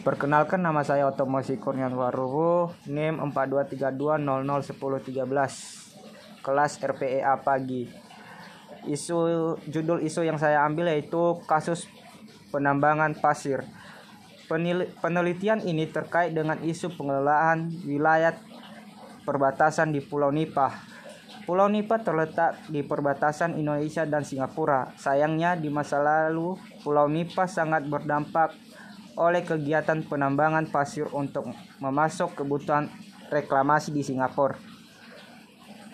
Perkenalkan nama saya Otomosi Kurnian Waruhu, NIM 4232001013, kelas RPEA pagi. Isu judul isu yang saya ambil yaitu kasus penambangan pasir. Penelitian ini terkait dengan isu pengelolaan wilayah perbatasan di Pulau Nipah. Pulau Nipah terletak di perbatasan Indonesia dan Singapura. Sayangnya di masa lalu Pulau Nipah sangat berdampak oleh kegiatan penambangan pasir untuk memasok kebutuhan reklamasi di Singapura.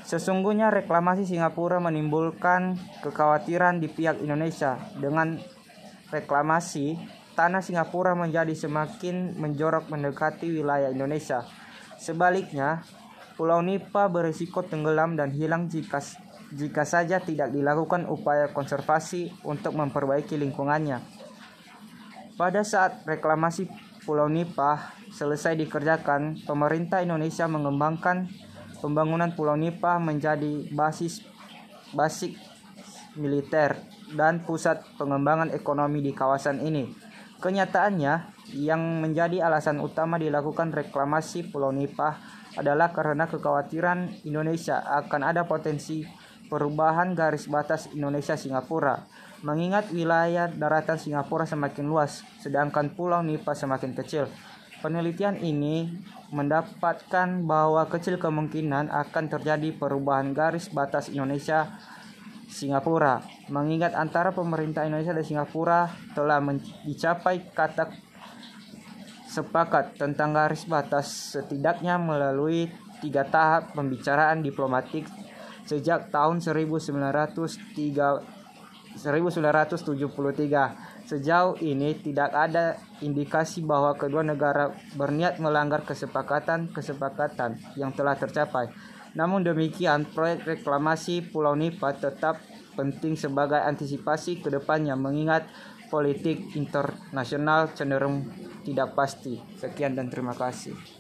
Sesungguhnya reklamasi Singapura menimbulkan kekhawatiran di pihak Indonesia. Dengan reklamasi, tanah Singapura menjadi semakin menjorok mendekati wilayah Indonesia. Sebaliknya, Pulau Nipa berisiko tenggelam dan hilang jika jika saja tidak dilakukan upaya konservasi untuk memperbaiki lingkungannya. Pada saat reklamasi Pulau Nipah selesai dikerjakan, pemerintah Indonesia mengembangkan pembangunan Pulau Nipah menjadi basis basic militer dan pusat pengembangan ekonomi di kawasan ini. Kenyataannya, yang menjadi alasan utama dilakukan reklamasi Pulau Nipah adalah karena kekhawatiran Indonesia akan ada potensi perubahan garis batas Indonesia-Singapura mengingat wilayah daratan Singapura semakin luas, sedangkan Pulau Nipa semakin kecil. Penelitian ini mendapatkan bahwa kecil kemungkinan akan terjadi perubahan garis batas Indonesia Singapura, mengingat antara pemerintah Indonesia dan Singapura telah dicapai kata sepakat tentang garis batas setidaknya melalui tiga tahap pembicaraan diplomatik sejak tahun 1903 1973. Sejauh ini tidak ada indikasi bahwa kedua negara berniat melanggar kesepakatan-kesepakatan yang telah tercapai. Namun demikian, proyek reklamasi Pulau Nipa tetap penting sebagai antisipasi ke depannya mengingat politik internasional cenderung tidak pasti. Sekian dan terima kasih.